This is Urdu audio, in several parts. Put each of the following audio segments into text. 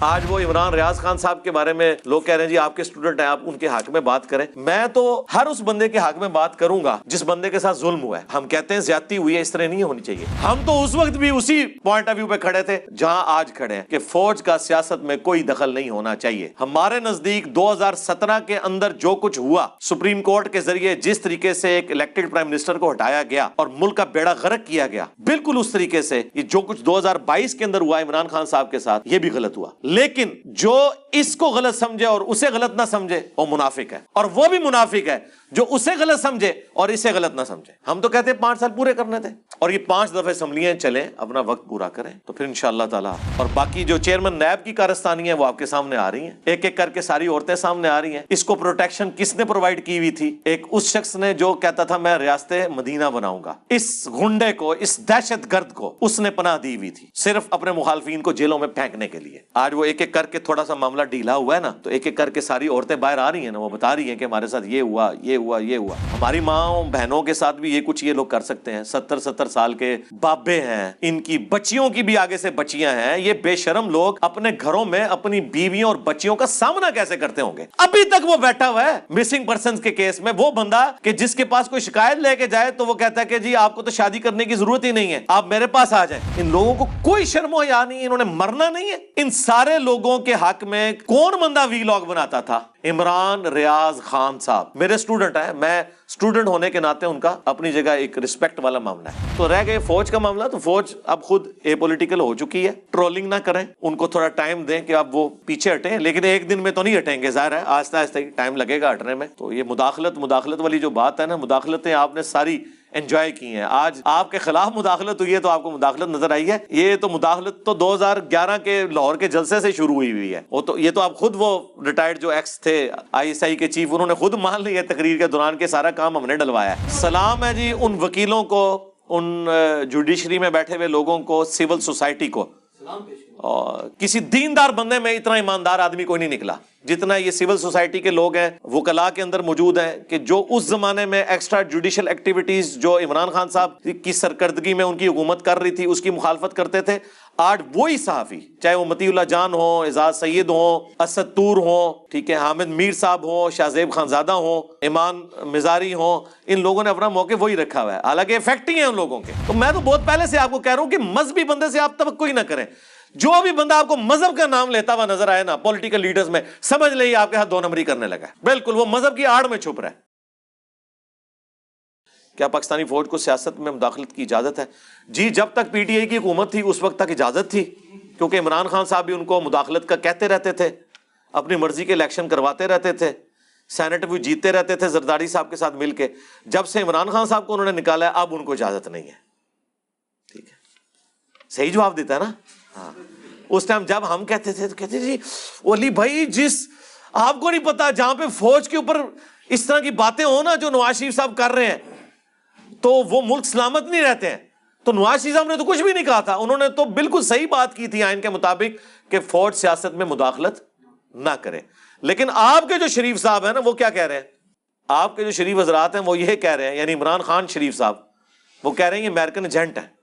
آج وہ عمران ریاض خان صاحب کے بارے میں لوگ کہہ رہے ہیں جی آپ کے اسٹوڈنٹ ہیں، آپ ان کے حق میں بات کریں۔ میں تو ہر اس بندے کے حق میں بات کروں گا جس بندے کے ساتھ ظلم ہوا ہے۔ ہم کہتے ہیں زیادتی ہوئی ہے، اس طرح نہیں ہونی چاہیے۔ ہم تو اس وقت بھی اسی پوائنٹ آف ویو پہ کھڑے تھے جہاں آج کھڑے ہیں کہ فوج کا سیاست میں کوئی دخل نہیں ہونا چاہیے۔ ہمارے نزدیک دو ہزار سترہ کے اندر جو کچھ ہوا، سپریم کورٹ کے ذریعے جس طریقے سے ایک الیکٹڈ پرائم منسٹر کو ہٹایا گیا اور ملک کا بیڑا غرق کیا گیا، بالکل اس طریقے سے یہ جو کچھ دو ہزار بائیس کے اندر ہوا عمران خان صاحب کے ساتھ، یہ بھی غلط ہوا۔ لیکن جو اس کو غلط سمجھے اور اسے غلط نہ سمجھے، وہ منافق ہے۔ اور وہ بھی منافق ہے جو اسے غلط سمجھے اور اسے غلط نہ سمجھے۔ ہم تو کہتے ہیں پانچ سال پورے کرنے تھے۔ اور یہ پانچ دفعہ اسمبلیاں چلیں، اپنا وقت پورا کریں۔ تو پھر انشاءاللہ تعالی، اور باقی جو چیئرمین نیب کی کارستانی ہے وہ آپ کے سامنے آ رہی ہیں۔ ایک ایک کر کے ساری عورتیں سامنے آ رہی ہیں۔ اس کو پروٹیکشن کس نے پرووائڈ کی ہوئی تھی؟ ایک اس شخص نے جو کہتا تھا، میں ریاست مدینہ بناؤں گا۔ اس گنڈے کو، اس دہشت گرد کو اس نے پناہ دی ہوئی تھی۔ صرف اپنے مخالفین کو جیلوں میں پھینکنے کے لیے۔ آج وہ ایک ایک کر کے تھوڑا سا معاملہ ڈھیلا ہوا ہے نا، تو ایک ایک کر کے ساری عورتیں باہر آ رہی ہیں نا، وہ بتا رہی ہیں کہ ہمارے ساتھ یہ ہوا یہ ہوا یہ ہوا۔ ہماری ماں بہنوں کے ساتھ بھی یہ کچھ یہ لوگ کر سکتے ہیں۔ ستر ستر سال کے بابے ہیں، ان کی بچیوں کی بھی آگے سے بچیاں ہیں۔ یہ بے شرم لوگ اپنے گھروں میں اپنی بیویوں اور بچیوں کا سامنا کیسے کرتے ہوں گے؟ ابھی تک وہ بیٹھا ہوا ہے مسنگ پرسن کے کیس میں، وہ بندہ کہ جس کے پاس کوئی شکایت لے کے جائے تو وہ کہتا ہے کہ جی آپ کو تو شادی کرنے کی ضرورت ہی نہیں ہے، آپ میرے پاس آ جائیں۔ ان لوگوں کو کوئی شرم و یا نہیں، انہوں نے مرنا نہیں ہے۔ ان سارے سارے لوگوں کے حق میں کون بندہ وی لاگ بناتا تھا؟ عمران ریاض خان صاحب۔ میرے اسٹوڈنٹ ہیں، میں اسٹوڈنٹ ہونے کے ناطے ان کا اپنی جگہ ایک رسپیکٹ والا معاملہ ہے۔ تو رہ گئے فوج کا معاملہ، تو فوج اب خود اے پولیٹیکل ہو چکی ہے۔ ٹرولنگ نہ کریں، ان کو تھوڑا ٹائم دیں کہ اب وہ پیچھے ہٹیں۔ لیکن ایک دن میں تو نہیں ہٹیں گے، ظاہر ہے، آہستہ آہستہ ٹائم لگے گا ہٹنے میں۔ تو یہ مداخلت مداخلت والی جو بات ہے نا، مداخلتیں آپ نے ساری انجوائے کی ہیں. آج آپ کے خلاف مداخلت ہوئی ہے تو آپ کو مداخلت نظر آئی ہے. یہ تو مداخلت تو دو ہزار گیارہ کے لاہور کے جلسے سے شروع ہوئی ہوئی ہے. وہ تو یہ تو آپ خود وہ ریٹائرڈ جو ایکس تھے آئی ایس آئی کے چیف انہوں نے خود مان لی ہے تقریر کے دوران کے سارا کام ہم نے ڈلوایا ہے. سلام ہے جی ان وکیلوں کو، ان جوڈیشری میں بیٹھے ہوئے لوگوں کو سول سوسائٹی کو. اور کسی دیندار بندے میں اتنا ایماندار آدمی کوئی نہیں نکلا۔ جتنا یہ سول سوسائٹی کے لوگ ہیں وہ کلا کے اندر موجود ہیں کہ جو اس زمانے میں ایکسٹرا جوڈیشل ایکٹیویٹیز جو عمران خان صاحب کی سرکردگی میں ان کی حکومت کر رہی تھی، اس کی مخالفت کرتے تھے۔ آج وہی صحافی، چاہے وہ متی اللہ جان ہو، اعزاز سید ہوں اسد تور ہوں ٹھیک ہے، حامد میر صاحب ہوں شاہ زیب خان زادہ ہوں ایمان مزاری ہوں ان لوگوں نے اپنا موقع وہی رکھا ہوا ہے۔ حالانکہ افیکٹ ہی ہیں ان لوگوں کے۔ تو میں تو بہت پہلے سے آپ کو کہہ رہا ہوں کہ مذہبی بندے سے آپ توقع ہی نہ کریں۔ جو بھی بندہ آپ کو مذہب کا نام لیتا ہوا نظر آئے نا پولیٹیکل لیڈرز میں، سمجھ لے آپ کے ہاتھ دو نمبری کرنے لگا بالکل، وہ مذہب کی آڑ میں چھپ رہا ہے۔ کیا پاکستانی فوج کو سیاست میں مداخلت کی اجازت ہے؟ جی جب تک پی ٹی آئی کی حکومت تھی، اس وقت تک اجازت تھی، کیونکہ عمران خان صاحب بھی ان کو مداخلت کا کہتے رہتے تھے، اپنی مرضی کے الیکشن کرواتے رہتے تھے سینٹ بھی جیتے رہتے تھے، زرداری صاحب کے ساتھ مل کے۔ جب سے عمران خان صاحب کو انہوں نے نکالا اب ان کو اجازت نہیں ہے۔ ٹھیک ہے۔ صحیح جواب دیتا ہے نا؟ ہاں۔ اس ٹائم جب ہم کہتے تھے تو کہتے جی علی بھائی، جس، آپ کو نہیں پتا جہاں پہ فوج کے اوپر اس طرح کی باتیں ہو نا جو نواز شریف صاحب کر رہے ہیں، تو وہ ملک سلامت نہیں رہتے ہیں۔ تو نواز شریف صاحب نے تو کچھ بھی نہیں کہا تھا۔ انہوں نے تو بالکل صحیح بات کی تھی آئین کے مطابق کہ فوج سیاست میں مداخلت نہ کرے۔ لیکن آپ کے جو شریف صاحب ہیں نا، وہ کیا کہہ رہے ہیں؟ آپ کے جو شریف حضرات ہیں، وہ یہ کہہ رہے ہیں یعنی عمران خان شریف صاحب، وہ کہہ رہے ہیں یہ امیرکن ایجنٹ ہے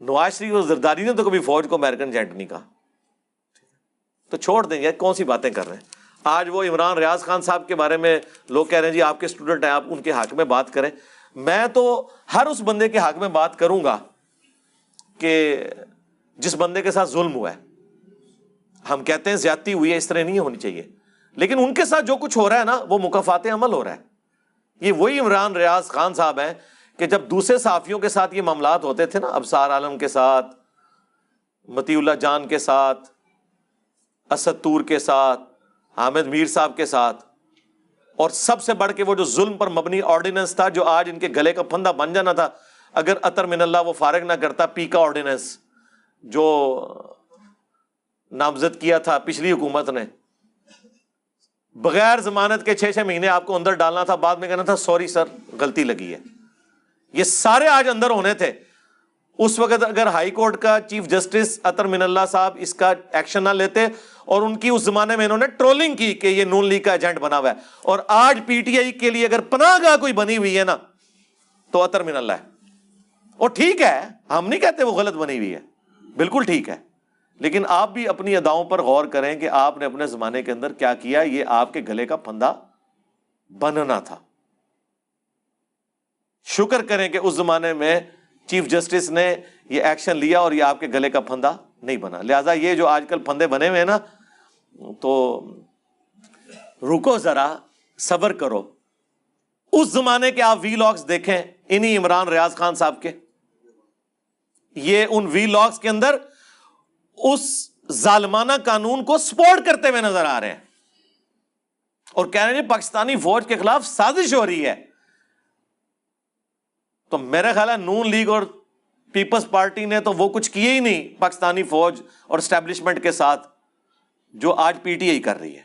نواز شریف اور زرداری نے تو کبھی فوج کو امیرکن ایجنٹ نہیں کہا۔ تو چھوڑ دیں گے، کون سی باتیں کر رہے ہیں؟ آج وہ عمران ریاض خان صاحب کے بارے میں لوگ کہہ رہے ہیں جی آپ کے اسٹوڈنٹ ہیں، آپ ان کے حق میں بات کریں۔ میں تو ہر اس بندے کے حق میں بات کروں گا کہ جس بندے کے ساتھ ظلم ہوا ہے۔ ہم کہتے ہیں زیادتی ہوئی ہے، اس طرح نہیں ہونی چاہیے۔ لیکن ان کے ساتھ جو کچھ ہو رہا ہے نا، وہ مقافات عمل ہو رہا ہے۔ یہ وہی عمران ریاض خان صاحب ہیں کہ جب دوسرے صحافیوں کے ساتھ یہ معاملات ہوتے تھے نا ابسار عالم کے ساتھ متی اللہ جان کے ساتھ، اسد تور کے ساتھ، حامد میر صاحب کے ساتھ، اور سب سے بڑھ کے وہ جو ظلم پر مبنی آرڈیننس تھا، جو آج ان کے گلے کا پھندا بن جانا تھا، اگر اطر من اللہ وہ فارغ نہ کرتا، پی کا آرڈیننس جو نامزد کیا تھا پچھلی حکومت نے۔ بغیر ضمانت کے چھ چھ مہینے آپ کو اندر ڈالنا تھا، بعد میں کہنا تھا سوری سر غلطی لگی ہے۔ یہ سارے آج اندر ہونے تھے۔ اس وقت اگر ہائی کورٹ کا chief justice Athar Minallah صاحب اس کا ایکشن نہ لیتے اور ان کی اس زمانے میں انہوں نے ٹرولنگ کی کہ یہ نون لیگ کا ایجنٹ بنا ہوا ہے اور آج پی ٹی آئی کے لیے اگر پناہ گاہ کوئی بنی ہوئی ہے نا تو اطر من اللہ ہے۔ اور ٹھیک ہے، ہم نہیں کہتے وہ غلط بنی ہوئی ہے۔ بالکل ٹھیک ہے۔ لیکن آپ بھی اپنی اداؤں پر غور کریں کہ آپ نے اپنے زمانے کے اندر کیا کیا، یہ آپ کے گلے کا پھندا بننا تھا۔ شکر کریں کہ اس زمانے میں چیف جسٹس نے یہ ایکشن لیا اور یہ آپ کے گلے کا پھندا نہیں بنا۔ لہذا یہ جو آج کل پھندے بنے ہوئے ہیں نا، تو رکو ذرا، صبر کرو۔ اس زمانے کے آپ وی لاگس دیکھیں، انہی عمران ریاض خان صاحب کے۔ یہ ان وی لاگس کے اندر اس ظالمانہ قانون کو سپورٹ کرتے ہوئے نظر آ رہے ہیں۔ اور کہہ رہے ہیں جی، پاکستانی فوج کے خلاف سازش ہو رہی ہے۔ تو میرا خیال ہے نون لیگ اور پیپلز پارٹی نے تو وہ کچھ کیے ہی نہیں پاکستانی فوج اور اسٹیبلشمنٹ کے ساتھ جو آج پی ٹی آئی کر رہی ہے۔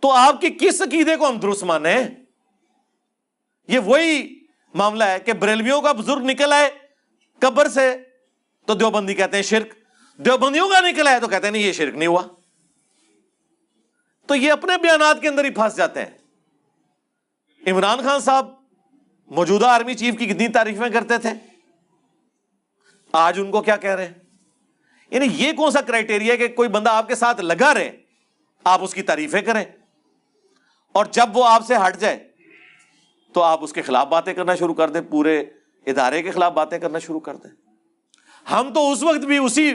تو آپ کی کس عقیدے کو ہم درست مانے یہ وہی معاملہ ہے کہ بریلویوں کا بزرگ نکل آئے قبر سے تو دیوبندی کہتے ہیں شرک۔ دیوبندیوں کا نکل آئے تو کہتے ہیں نہیں، یہ شرک نہیں ہوا۔ تو یہ اپنے بیانات کے اندر ہی پھنس جاتے ہیں۔ عمران خان صاحب موجودہ آرمی چیف کی کتنی تعریفیں کرتے تھے؟ آج ان کو کیا کہہ رہے ہیں؟ یعنی یہ کون سا کرائٹیریا کہ کوئی بندہ آپ کے ساتھ لگا رہے، آپ اس کی تعریفیں کریں۔ اور جب وہ آپ سے ہٹ جائے، تو آپ اس کے خلاف باتیں کرنا شروع کر دیں، پورے ادارے کے خلاف باتیں کرنا شروع کر دیں۔ ہم تو اس وقت بھی اسی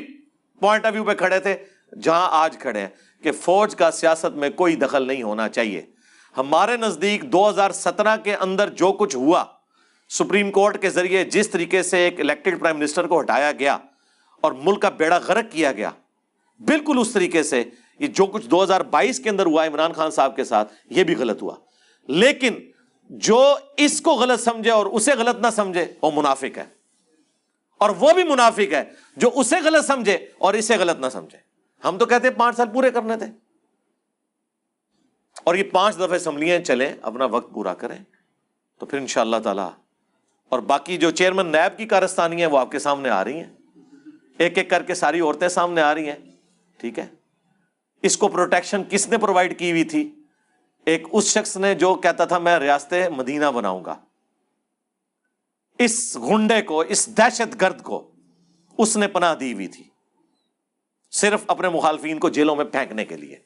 پوائنٹ آف ویو پہ کھڑے تھے، جہاں آج کھڑے ہیں کہ فوج کا سیاست میں کوئی دخل نہیں ہونا چاہیے۔ ہمارے نزدیک دو ہزار سترہ کے اندر جو کچھ ہوا، سپریم کورٹ کے ذریعے جس طریقے سے ایک الیکٹڈ پرائم منسٹر کو ہٹایا گیا اور ملک کا بیڑا غرق کیا گیا، بالکل اس طریقے سے یہ جو کچھ دو ہزار بائیس کے اندر ہوا، عمران خان صاحب کے ساتھ، یہ بھی غلط ہوا۔ لیکن جو اس کو غلط سمجھے اور اسے غلط نہ سمجھے، وہ منافق ہے۔ اور وہ بھی منافق ہے جو اسے غلط سمجھے اور اسے غلط نہ سمجھے۔ ہم تو کہتے ہیں پانچ سال پورے کرنے تھے۔ اور یہ پانچ دفعہ اسمبلیاں چلیں، اپنا وقت پورا کریں، تو پھر ان شاء اللہ تعالی۔ اور باقی جو چیئرمین نیب کی کارستانی ہے وہ آپ کے سامنے آ رہی ہیں۔ ایک ایک کر کے ساری عورتیں سامنے آ رہی ہیں، ٹھیک ہے؟ اس کو پروٹیکشن کس نے پرووائڈ کی ہوئی تھی؟ ایک اس شخص نے جو کہتا تھا، میں ریاست مدینہ بناؤں گا۔ اس گنڈے کو، اس دہشت گرد کو اس نے پناہ دی ہوئی تھی، صرف اپنے مخالفین کو جیلوں میں پھینکنے کے لیے۔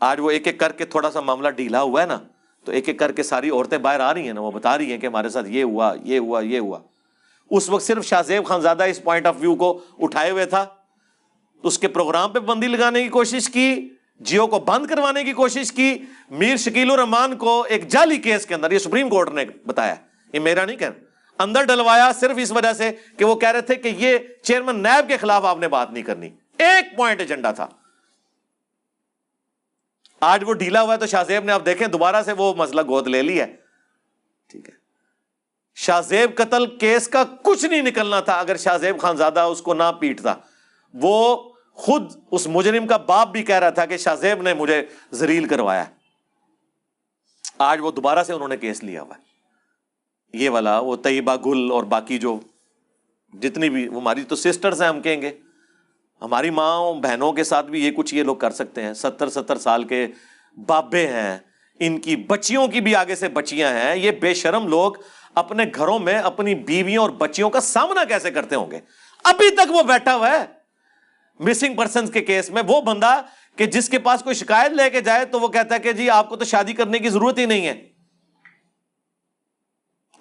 آج وہ ایک ایک کر کے تھوڑا سا معاملہ ڈھیلا ہوا ہے نا، تو ایک ایک کر کے ساری عورتیں باہر آ رہی ہیں نا، وہ بتا رہی ہیں کہ ہمارے ساتھ یہ ہوا یہ ہوا یہ ہوا۔ اس وقت صرف شاہ زیب خان زیادہ اس پوائنٹ آف ویو کو اٹھائے ہوئے تھا۔ اس کے پروگرام پہ بندی لگانے کی کوشش کی، جیو کو بند کروانے کی کوشش کی۔ میر شکیل الرحمان کو ایک جعلی کیس کے اندر، یہ سپریم کورٹ نے بتایا یہ میرا نہیں کہنا۔ اندر ڈلوایا صرف اس وجہ سے کہ وہ کہہ رہے تھے کہ یہ چیئرمین نیب کے خلاف آپ نے بات نہیں کرنی۔ ایک پوائنٹ ایجنڈا تھا۔ آج وہ ڈھیلا ہوا ہے تو شاہزیب نے آپ دیکھیں دوبارہ سے وہ مسئلہ گود لے لی ہے۔ ٹھیک ہے۔ شاہزیب قتل کیس کا کچھ نہیں نکلنا تھا اگر شاہزیب خان زیادہ اس کو نہ پیٹتا۔ وہ خود اس مجرم کا باپ بھی کہہ رہا تھا کہ شاہزیب نے مجھے زریل کروایا۔ آج وہ دوبارہ سے انہوں نے کیس لیا ہوا ہے۔ یہ والا وہ طیبہ گل اور باقی جو جتنی بھی وہ ہماری تو سسٹرز ہیں ہم کہیں گے۔ ہماری ماں بہنوں کے ساتھ بھی یہ کچھ یہ لوگ کر سکتے ہیں۔ ستر ستر سال کے بابے ہیں۔ ان کی بچیوں کی بھی آگے سے بچیاں ہیں۔ یہ بے شرم لوگ اپنے گھروں میں اپنی بیویوں اور بچیوں کا سامنا کیسے کرتے ہوں گے؟ ابھی تک وہ بیٹھا ہوا ہے۔ مسنگ پرسن کے کیس میں وہ بندہ کہ جس کے پاس کوئی شکایت لے کے جائے تو وہ کہتا ہے کہ جی آپ کو تو شادی کرنے کی ضرورت ہی نہیں ہے۔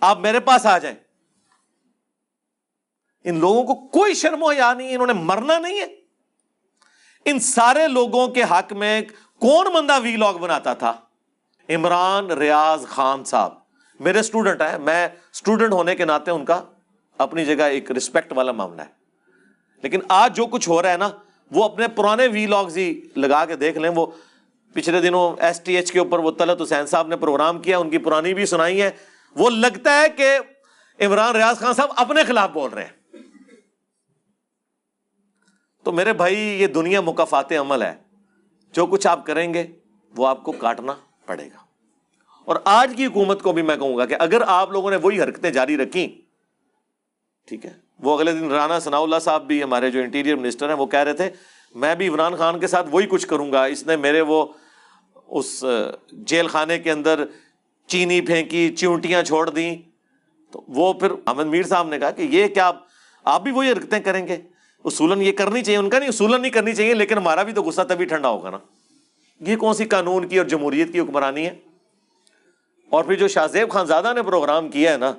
آپ میرے پاس آ جائیں۔ ان لوگوں کو کوئی شرم و یا نہیں، انہوں نے مرنا نہیں ہے۔ ان سارے لوگوں کے حق میں کون بندہ وی لاگ بناتا تھا؟ عمران ریاض خان صاحب۔ میرے اسٹوڈنٹ ہیں، میں اسٹوڈنٹ ہونے کے ناطے ان کا اپنی جگہ ایک رسپیکٹ والا معاملہ ہے۔ لیکن آج جو کچھ ہو رہا ہے نا، وہ اپنے پرانے وی لاگز ہی لگا کے دیکھ لیں۔ وہ پچھلے دنوں ایس ٹی ایچ کے اوپر وہ طلعت حسین صاحب نے پروگرام کیا، ان کی پرانی بھی سنائی ہے۔ وہ لگتا ہے کہ عمران ریاض خان صاحب اپنے خلاف بول رہے ہیں۔ تو میرے بھائی، یہ دنیا مقافات عمل ہے۔ جو کچھ آپ کریں گے، وہ آپ کو کاٹنا پڑے گا۔ اور آج کی حکومت کو بھی میں کہوں گا کہ اگر آپ لوگوں نے وہی حرکتیں جاری رکھی ٹھیک ہے، وہ اگلے دن رانا ثناء اللہ صاحب بھی ہمارے جو انٹیریئر منسٹر ہیں، وہ کہہ رہے تھے، میں بھی عمران خان کے ساتھ وہی کچھ کروں گا۔ اس نے میرے وہ اس جیل خانے کے اندر چینی پھینکی چونٹیاں چھوڑ دیں۔ تو وہ پھر احمد میر صاحب نے کہا کہ یہ کیا آپ بھی وہی حرکتیں کریں گے؟ اصولن یہ کرنی چاہیے، ان کا نہیں اصولن نہیں کرنی چاہیے، لیکن ہمارا بھی تو غصہ تبھی ٹھنڈا ہوگا نا۔ یہ کون سی قانون کی اور جمہوریت کی حکمرانی ہے؟ اور پھر جو شاہ زیب خان زادہ نے پروگرام کیا ہے نا،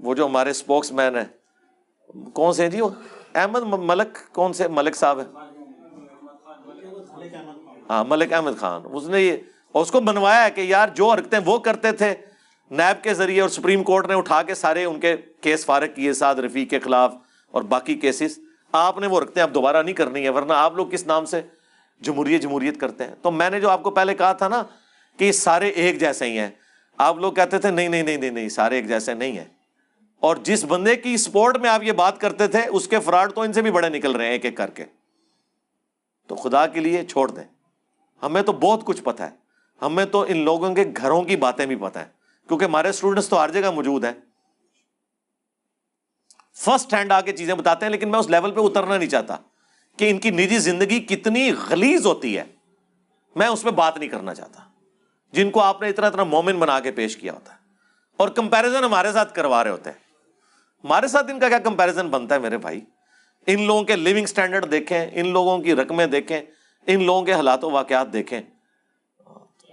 وہ جو ہمارے اسپوکس مین ہیں، کون سے ہیں جی وہ؟ احمد ملک، کون سے؟ ملک صاحب ہیں۔ ہاں ملک احمد خان۔ اس نے یہ اور اس کو بنوایا ہے کہ یار جو حرکتیں وہ کرتے تھے، نیب کے ذریعے اور سپریم کورٹ نے اٹھا کے سارے ان کے کیس فارغ کیے، سعد رفیق کے خلاف اور باقی کیسز آپ نے وہ رکھتے ہیں، اب دوبارہ نہیں کرنی ہے، ورنہ آپ لوگ کس نام سے جمہوریت جمہوریت کرتے ہیں؟ تو میں نے جو آپ کو پہلے کہا تھا نا کہ یہ سارے ایک جیسے ہی ہیں۔ آپ لوگ کہتے تھے، نہیں نہیں نہیں نہیں نہیں، سارے ایک جیسے نہیں ہیں۔ اور جس بندے کی سپورٹ میں آپ یہ بات کرتے تھے، اس کے فراڈ تو ان سے بھی بڑے نکل رہے ہیں ایک ایک کر کے۔ تو خدا کے لیے چھوڑ دیں۔ ہمیں تو بہت کچھ پتا ہے۔ ہمیں تو ان لوگوں کے گھروں کی باتیں بھی پتہ ہیں۔ کیونکہ ہمارے اسٹوڈنٹس تو ہر جگہ موجود ہیں۔ فرسٹ ہینڈ آ کے چیزیں بتاتے ہیں، لیکن میں اس لیول پہ اترنا نہیں چاہتا کہ ان کی نجی زندگی کتنی غلیز ہوتی ہے۔ میں اس پہ بات نہیں کرنا چاہتا۔ جن کو آپ نے اتنا اتنا مومن بنا کے پیش کیا ہوتا ہے۔ اور کمپیرزن ہمارے ساتھ کروا رہے ہوتے ہیں۔ ہمارے ساتھ ان کا کیا کمپیرزن بنتا ہے میرے بھائی؟ ان لوگوں کے لیونگ اسٹینڈرڈ دیکھیں، ان لوگوں کی رقمیں دیکھیں، ان لوگوں کے حالات و واقعات دیکھیں۔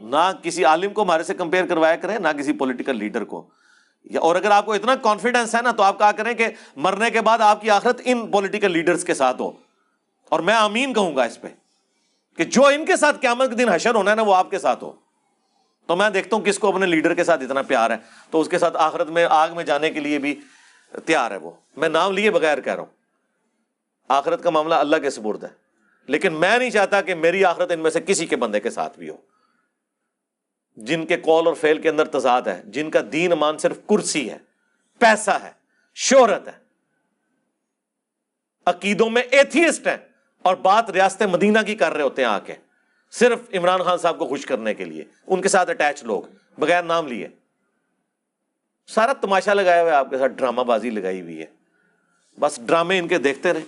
نہ کسی عالم کو ہمارے سے کمپیئر کروایا کریں، نہ کسی پولیٹیکل لیڈر کو۔ اور اگر آپ کو اتنا کانفیڈینس ہے نا تو آپ کہا کریں کہ مرنے کے بعد آپ کی آخرت ان پولیٹیکل لیڈرس کے ساتھ ہو۔ اور میں امین کہوں گا اس پہ کہ جو ان کے ساتھ قیامت کے دن حشر ہونا ہے نا وہ آپ کے ساتھ ہو۔ تو میں دیکھتا ہوں کس کو اپنے لیڈر کے ساتھ اتنا پیار ہے۔ تو اس کے ساتھ آخرت میں آگ میں جانے کے لیے بھی تیار ہے وہ۔ میں نام لیے بغیر کہہ رہا ہوں۔ آخرت کا معاملہ اللہ کے سپرد ہے۔ لیکن میں نہیں چاہتا کہ میری آخرت ان میں سے کسی کے بندے کے ساتھ بھی ہو۔ جن کے کال اور فیل کے اندر تضاد ہے، جن کا دین امان صرف کرسی ہے، پیسہ ہے، شہرت ہے۔ عقیدوں میں ایتھیسٹ ہیں اور بات ریاست مدینہ کی کر رہے ہوتے ہیں آ کے صرف عمران خان صاحب کو خوش کرنے کے لیے، ان کے ساتھ اٹیچ لوگ، بغیر نام لیے۔ سارا تماشا لگایا ہوا ہے، آپ کے ساتھ ڈرامہ بازی لگائی ہوئی ہے۔ بس ڈرامے ان کے دیکھتے رہے۔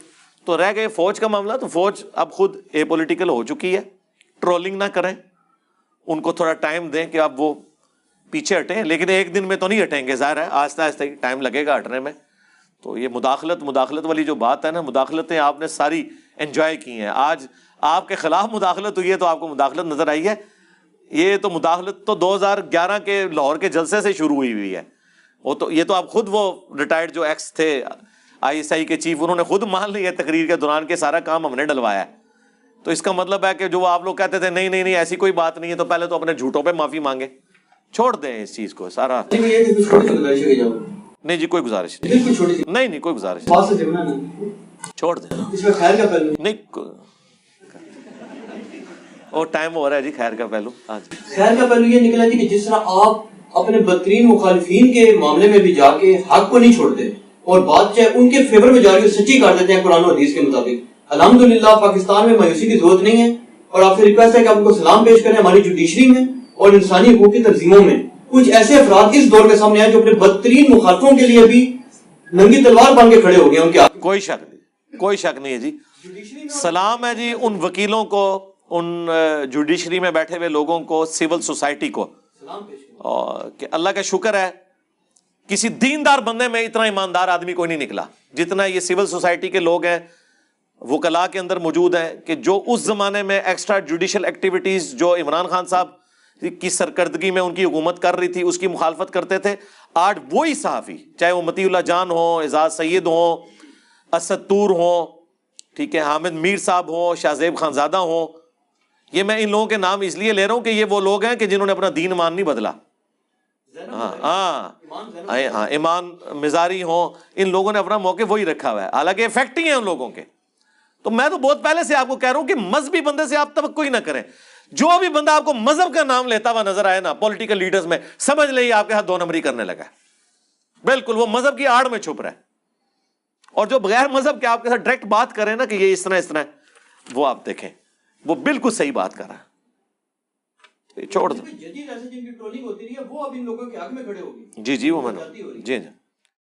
تو رہ گئے فوج کا معاملہ، تو فوج اب خود اے پولیٹیکل ہو چکی ہے۔ ٹرولنگ نہ کریں۔ ان کو تھوڑا ٹائم دیں کہ اب وہ پیچھے ہٹیں، لیکن ایک دن میں تو نہیں ہٹیں گے، ظاہر ہے، آہستہ آہستہ ٹائم لگے گا ہٹنے میں۔ تو یہ مداخلت مداخلت والی جو بات ہے نا، مداخلتیں آپ نے ساری انجوائے کی ہیں۔ آج آپ کے خلاف مداخلت ہوئی ہے تو آپ کو مداخلت نظر آئی ہے۔ یہ تو مداخلت تو دو ہزار گیارہ کے لاہور کے جلسے سے شروع ہوئی ہوئی ہے۔ وہ تو، یہ تو آپ خود وہ ریٹائرڈ جو ایکس تھے، آئی ایس آئی کے چیف، انہوں نے خود مان لی ہے تقریر کے دوران کے سارا کام ہم نے ڈلوایا ہے۔ تو اس کا مطلب ہے کہ جو آپ لوگ کہتے تھے نہیں نہیں نہیں ایسی کوئی بات نہیں ہے تو پہلے تو اپنے جھوٹوں پہ معافی مانگے چھوڑ دیں اس چیز کو سارا۔ نہیں جی کوئی گزارش نہیں۔ نہیں نہیں کوئی گزارش چھوڑ دیں۔ نہیں اور ٹائم ہو رہا ہے جی خیر کا پہلو۔ ہاں جی۔ خیر کا پہلو یہ نکلا جی کہ جس طرح آپ اپنے بدترین مخالفین کے معاملے میں بھی جا کے حق کو نہیں چھوڑتے اور بات چاہے ان کے فیور میں جا کے سچی کر دیتے ہیں قرآن و حدیث کے مطابق الحمدللہ پاکستان میں مایوسی کی ضرورت نہیں ہے اور آپ سے ریکویسٹ ہے کہ آپ کو سلام پیش کریں ہماری جوڈیشری میں اور انسانی حقوق کی تنظیموں میں۔ کچھ ایسے افراد اس دور کے سامنے آئے جو اپنے بدترین مخالفوں کے لیے بھی ننگی تلوار بن کے کھڑے ہو گئے ان کے کوئی شک نہیں کوئی شک نہیں ہے جی۔ سلام ہے جی ان وکیلوں کو ان جوڈیشری میں بیٹھے ہوئے لوگوں کو سول سوسائٹی کو۔ اور کہ اللہ کا شکر ہے کسی دیندار بندے میں اتنا ایماندار آدمی کوئی نہیں نکلا جتنا یہ سول سوسائٹی کے لوگ ہیں۔ وہ کلا کے اندر موجود ہیں کہ جو اس زمانے میں ایکسٹرا جوڈیشل ایکٹیویٹیز جو عمران خان صاحب کی سرکردگی میں ان کی حکومت کر رہی تھی اس کی مخالفت کرتے تھے۔ آج وہی صحافی چاہے وہ متی اللہ جان ہوں اعزاز سید ہوں اسد تور ہوں ٹھیک ہے حامد میر صاحب ہوں شاہ زیب خان زادہ ہوں یہ میں ان لوگوں کے نام اس لیے لے رہا ہوں کہ یہ وہ لوگ ہیں کہ جنہوں نے اپنا دین مان نہیں بدلا۔ ہاں ہاں۔ ہاں ایمان مزاری ہوں ان لوگوں نے اپنا موقع وہی رکھا ہوا ہے۔ حالانکہ افیکٹ ہی ہیں ان لوگوں کے۔ تو میں تو بہت پہلے سے آپ کو کہہ رہا ہوں کہ مذہبی بندے سے آپ توقع ہی نہ کریں۔ جو بھی بندہ آپ کو مذہب کا نام لیتا ہوا نظر آئے نا پولیٹیکل لیڈرز میں سمجھ لیں آپ کے ہاتھ دو نمبری کرنے لگا ہے۔ بالکل وہ مذہب کی آڑ میں چھپ رہا ہے۔ اور جو بغیر مذہب کے آپ کے ساتھ ڈائریکٹ بات کریں نا کہ یہ اس طرح اس طرح وہ آپ دیکھیں۔ وہ بالکل صحیح بات کر رہا ہے۔ چھوڑ دو۔ جی جی وہ میں جی جی۔